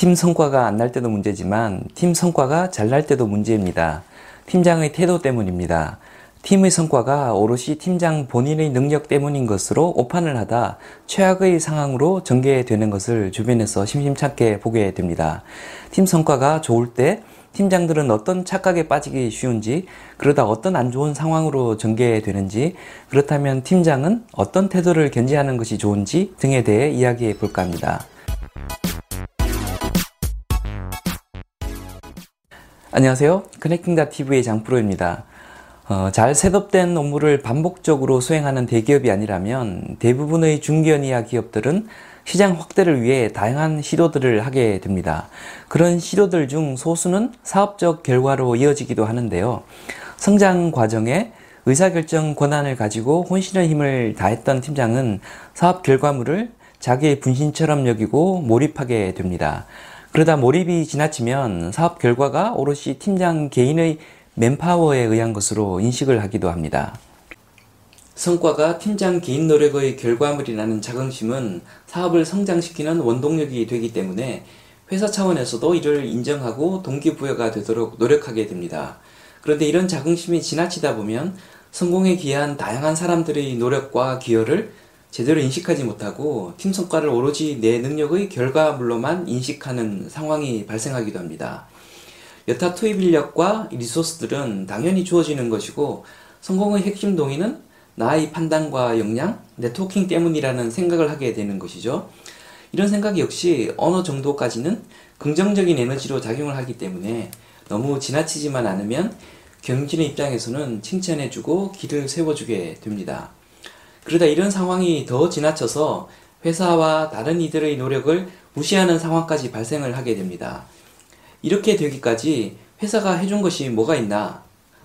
팀 성과가 안 날 때도 문제지만 팀 성과가 잘 날 때도 문제입니다. 팀장의 태도 때문입니다. 팀의 성과가 오롯이 팀장 본인의 능력 때문인 것으로 오판을 하다 최악의 상황으로 전개되는 것을 주변에서 심심찮게 보게 됩니다. 팀 성과가 좋을 때 팀장들은 어떤 착각에 빠지기 쉬운지, 그러다 어떤 안 좋은 상황으로 전개되는지, 그렇다면 팀장은 어떤 태도를 견지하는 것이 좋은지 등에 대해 이야기해 볼까 합니다. 안녕하세요. 커넥팅다 TV의 장프로입니다. 어, 잘 셋업된 업무를 반복적으로 수행하는 대기업이 아니라면 대부분의 중견 이하 기업들은 시장 확대를 위해 다양한 시도들을 하게 됩니다. 그런 시도들 중 소수는 사업적 결과로 이어지기도 하는데요. 성장 과정에 의사결정 권한을 가지고 혼신의 힘을 다했던 팀장은 사업 결과물을 자기의 분신처럼 여기고 몰입하게 됩니다. 그러다 몰입이 지나치면 사업 결과가 오롯이 팀장 개인의 맨파워에 의한 것으로 인식을 하기도 합니다. 성과가 팀장 개인 노력의 결과물이라는 자긍심은 사업을 성장시키는 원동력이 되기 때문에 회사 차원에서도 이를 인정하고 동기부여가 되도록 노력하게 됩니다. 그런데 이런 자긍심이 지나치다 보면 성공에 기여한 다양한 사람들의 노력과 기여를 제대로 인식하지 못하고 팀 성과를 오로지 내 능력의 결과물로만 인식하는 상황이 발생하기도 합니다. 여타 투입 인력과 리소스들은 당연히 주어지는 것이고 성공의 핵심 동의는 나의 판단과 역량, 네트워킹 때문이라는 생각을 하게 되는 것이죠. 이런 생각 역시 어느 정도까지는 긍정적인 에너지로 작용을 하기 때문에 너무 지나치지만 않으면 경진의 입장에서는 칭찬해주고 길을 세워주게 됩니다. 그러다 이런 상황이 더 지나쳐서 회사와 다른 이들의 노력을 무시하는 상황까지 발생을 하게 됩니다. 이렇게 되기까지 회사가 해준 것이 뭐가 있나?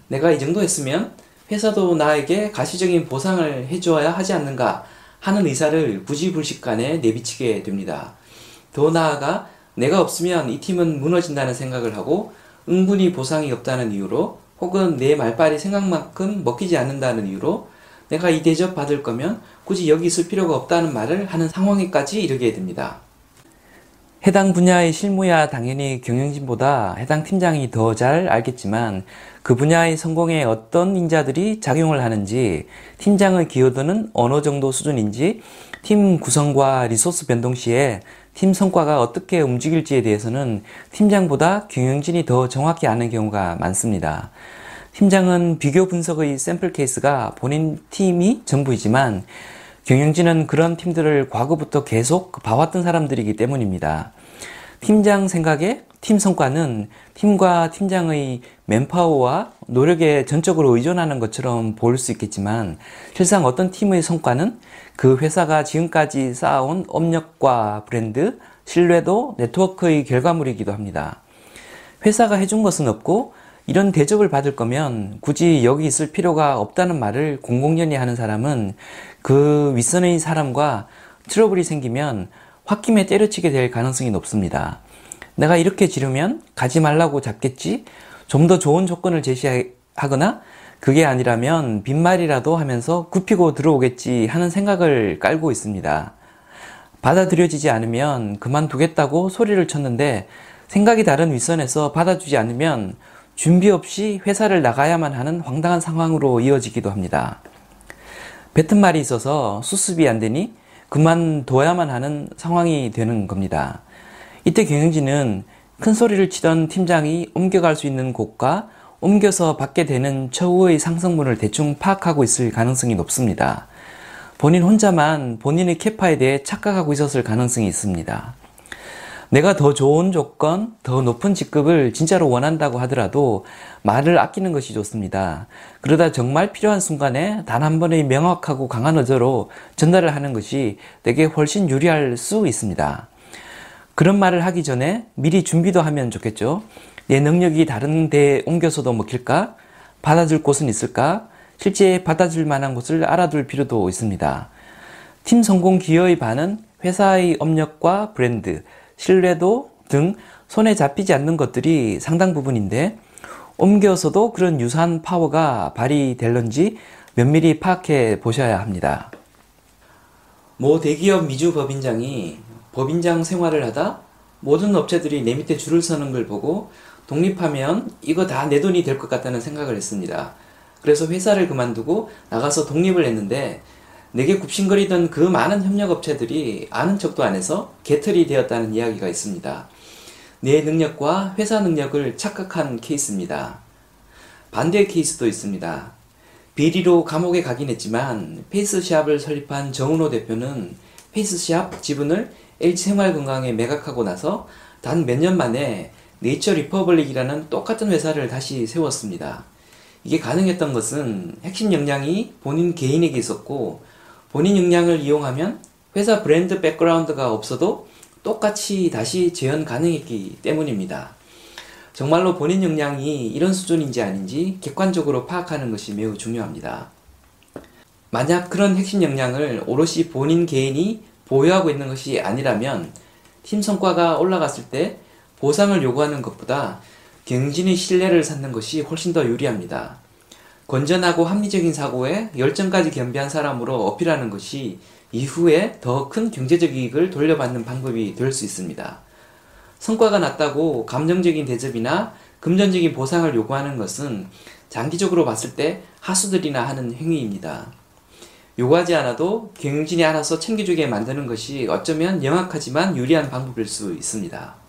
내가 이 정도 했으면 회사도 나에게 가시적인 보상을 해주어야 하지 않는가 하는 의사를 부지불식간에 내비치게 됩니다. 더 나아가 내가 없으면 이 팀은 무너진다는 생각을 하고 은근히 보상이 없다는 이유로 혹은 내 말빨이 생각만큼 먹히지 않는다는 이유로 내가 이 대접 받을 거면 굳이 여기 있을 필요가 없다는 말을 하는 상황에까지 이르게 됩니다. 해당 분야의 실무야 당연히 경영진보다 해당 팀장이 더 잘 알겠지만 그 분야의 성공에 어떤 인자들이 작용을 하는지 팀장의 기여도는 어느 정도 수준인지 팀 구성과 리소스 변동 시에 팀 성과가 어떻게 움직일지에 대해서는 팀장보다 경영진이 더 정확히 아는 경우가 많습니다. 팀장은 비교 분석의 샘플 케이스가 본인 팀이 전부이지만 경영진은 그런 팀들을 과거부터 계속 봐왔던 사람들이기 때문입니다. 팀장 생각에 팀 성과는 팀과 팀장의 맨파워와 노력에 전적으로 의존하는 것처럼 보일 수 있겠지만 실상 어떤 팀의 성과는 그 회사가 지금까지 쌓아온 업력과 브랜드, 신뢰도, 네트워크의 결과물이기도 합니다. 회사가 해준 것은 없고 이런 대접을 받을 거면 굳이 여기 있을 필요가 없다는 말을 공공연히 하는 사람은 그 윗선의 사람과 트러블이 생기면 홧김에 때려치게 될 가능성이 높습니다. 내가 이렇게 지르면 가지 말라고 잡겠지? 좀 더 좋은 조건을 제시하거나 그게 아니라면 빈말이라도 하면서 굽히고 들어오겠지 하는 생각을 깔고 있습니다. 받아들여지지 않으면 그만두겠다고 소리를 쳤는데 생각이 다른 윗선에서 받아주지 않으면 준비 없이 회사를 나가야만 하는 황당한 상황으로 이어지기도 합니다. 뱉은 말이 있어서 수습이 안 되니 그만둬야만 하는 상황이 되는 겁니다. 이때 경영진은 큰 소리를 치던 팀장이 옮겨갈 수 있는 곳과 옮겨서 받게 되는 처우의 상승분을 대충 파악하고 있을 가능성이 높습니다. 본인 혼자만 본인의 캐파에 대해 착각하고 있었을 가능성이 있습니다. 내가 더 좋은 조건, 더 높은 직급을 진짜로 원한다고 하더라도 말을 아끼는 것이 좋습니다. 그러다 정말 필요한 순간에 단 한 번의 명확하고 강한 어조로 전달을 하는 것이 내게 훨씬 유리할 수 있습니다. 그런 말을 하기 전에 미리 준비도 하면 좋겠죠. 내 능력이 다른 데에 옮겨서도 먹힐까? 받아줄 곳은 있을까? 실제 받아줄 만한 곳을 알아둘 필요도 있습니다. 팀 성공 기여의 반은 회사의 업력과 브랜드, 신뢰도 등 손에 잡히지 않는 것들이 상당 부분인데 옮겨서도 그런 유사한 파워가 발휘될런지 면밀히 파악해 보셔야 합니다. 모 대기업 미주 법인장이 법인장 생활을 하다 모든 업체들이 내 밑에 줄을 서는 걸 보고 독립하면 이거 다 내 돈이 될 것 같다는 생각을 했습니다. 그래서 회사를 그만두고 나가서 독립을 했는데 내게 굽신거리던 그 많은 협력업체들이 아는 척도 안 해서 개털이 되었다는 이야기가 있습니다. 내 능력과 회사 능력을 착각한 케이스입니다. 반대의 케이스도 있습니다. 비리로 감옥에 가긴 했지만 페이스샵을 설립한 정은호 대표는 페이스샵 지분을 LG생활건강에 매각하고 나서 단 몇 년 만에 네이처 리퍼블릭이라는 똑같은 회사를 다시 세웠습니다. 이게 가능했던 것은 핵심 역량이 본인 개인에게 있었고 본인 역량을 이용하면 회사 브랜드 백그라운드가 없어도 똑같이 다시 재현 가능했기 때문입니다. 정말로 본인 역량이 이런 수준인지 아닌지 객관적으로 파악하는 것이 매우 중요합니다. 만약 그런 핵심 역량을 오롯이 본인 개인이 보유하고 있는 것이 아니라면 팀 성과가 올라갔을 때 보상을 요구하는 것보다 경진의 신뢰를 쌓는 것이 훨씬 더 유리합니다. 건전하고 합리적인 사고에 열정까지 겸비한 사람으로 어필하는 것이 이후에 더 큰 경제적 이익을 돌려받는 방법이 될 수 있습니다. 성과가 낮다고 감정적인 대접이나 금전적인 보상을 요구하는 것은 장기적으로 봤을 때 하수들이나 하는 행위입니다. 요구하지 않아도 경영진이 알아서 챙겨주게 만드는 것이 어쩌면 영악하지만 유리한 방법일 수 있습니다.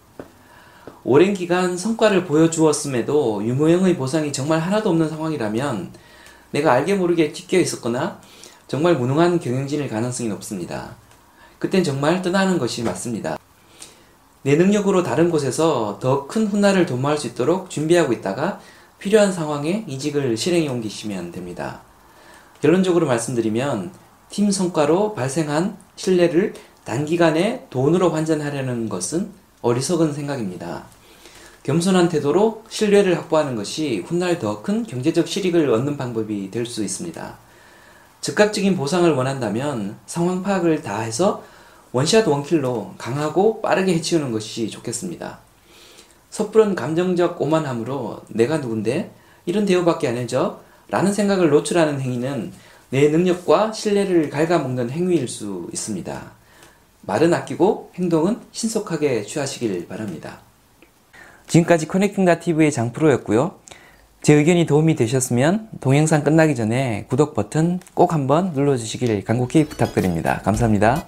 오랜 기간 성과를 보여주었음에도 유무형의 보상이 정말 하나도 없는 상황이라면 내가 알게 모르게 찢겨 있었거나 정말 무능한 경영진일 가능성이 높습니다. 그땐 정말 떠나는 것이 맞습니다. 내 능력으로 다른 곳에서 더 큰 훗날을 도모할 수 있도록 준비하고 있다가 필요한 상황에 이직을 실행해 옮기시면 됩니다. 결론적으로 말씀드리면 팀 성과로 발생한 신뢰를 단기간에 돈으로 환전하려는 것은 어리석은 생각입니다. 겸손한 태도로 신뢰를 확보하는 것이 훗날 더 큰 경제적 실익을 얻는 방법이 될 수 있습니다. 즉각적인 보상을 원한다면 상황 파악을 다 해서 원샷 원킬로 강하고 빠르게 해치우는 것이 좋겠습니다. 섣부른 감정적 오만함으로 내가 누군데 이런 대우밖에 안 해줘 라는 생각을 노출하는 행위는 내 능력과 신뢰를 갉아먹는 행위일 수 있습니다. 말은 아끼고 행동은 신속하게 취하시길 바랍니다. 지금까지 커넥팅다TV의 장프로였고요. 제 의견이 도움이 되셨으면 동영상 끝나기 전에 구독 버튼 꼭 한번 눌러주시길 간곡히 부탁드립니다. 감사합니다.